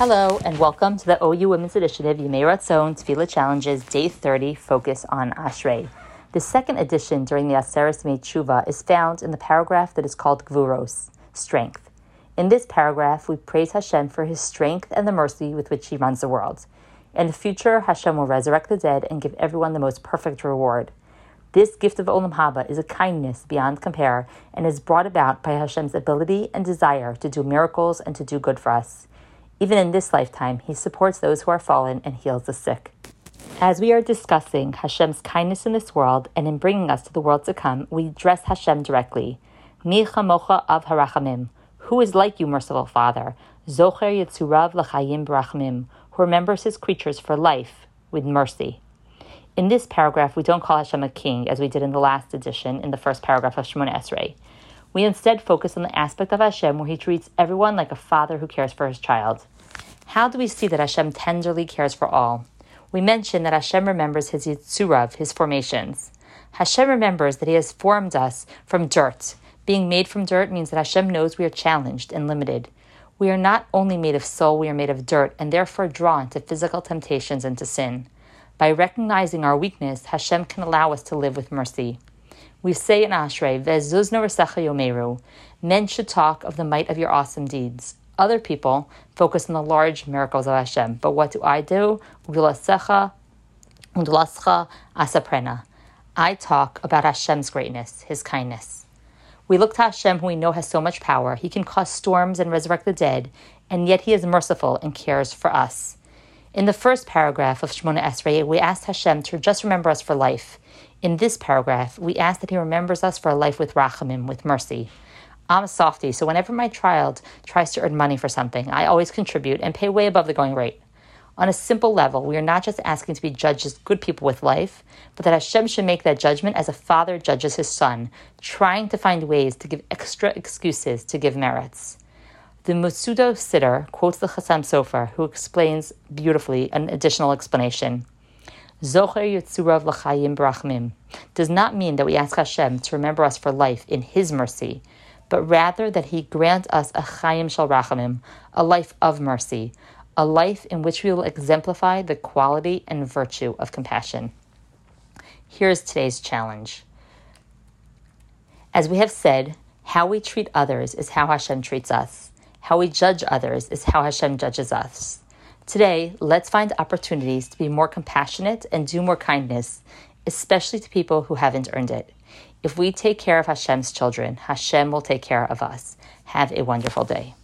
Hello, and welcome to the OU Women's Initiative Yemei Ratzon Tefillah Challenges Day 30 Focus on Ashrei. The second edition during the Yemei Tshuva is found in the paragraph that is called Gvuros, Strength. In this paragraph, we praise Hashem for his strength and the mercy with which he runs the world. In the future, Hashem will resurrect the dead and give everyone the most perfect reward. This gift of Olam Haba is a kindness beyond compare and is brought about by Hashem's ability and desire to do miracles and to do good for us. Even in this lifetime, he supports those who are fallen and heals the sick. As we are discussing Hashem's kindness in this world and in bringing us to the world to come, we address Hashem directly. Mi chamocha av harachamim. Who is like you, merciful Father? Zocher yitzurav l'chayim b'rachamim. Who remembers his creatures for life with mercy. In this paragraph, we don't call Hashem a king, as we did in the last edition, in the first paragraph of Shemona Esrei. We instead focus on the aspect of Hashem where he treats everyone like a father who cares for his child. How do we see that Hashem tenderly cares for all? We mentioned that Hashem remembers his yitzurav, his formations. Hashem remembers that he has formed us from dirt. Being made from dirt means that Hashem knows we are challenged and limited. We are not only made of soul, we are made of dirt, and therefore drawn to physical temptations and to sin. By recognizing our weakness, Hashem can allow us to live with mercy. We say in Ashrei, Vezuzna yomeru, men should talk of the might of your awesome deeds. Other people focus on the large miracles of Hashem. But what do I do? asaprena. I talk about Hashem's greatness, His kindness. We look to Hashem, who we know has so much power. He can cause storms and resurrect the dead, and yet He is merciful and cares for us. In the first paragraph of Shemona Esrei, we asked Hashem to just remember us for life. In this paragraph, we ask that He remembers us for a life with rachamim, with mercy. I'm a softie, so whenever my child tries to earn money for something, I always contribute and pay way above the going rate. On a simple level, we are not just asking to be judged as good people with life, but that Hashem should make that judgment as a father judges his son, trying to find ways to give extra excuses to give merits. The Musudo Siddur quotes the Chassam Sofer, who explains beautifully an additional explanation. Zocher Yitzurav L'chaim B'rachamim does not mean that we ask Hashem to remember us for life in His mercy, but rather that He grant us a Chaim Shel Rachamim, a life of mercy, a life in which we will exemplify the quality and virtue of compassion. Here's today's challenge. As we have said, how we treat others is how Hashem treats us. How we judge others is how Hashem judges us. Today, let's find opportunities to be more compassionate and do more kindness, especially to people who haven't earned it. If we take care of Hashem's children, Hashem will take care of us. Have a wonderful day.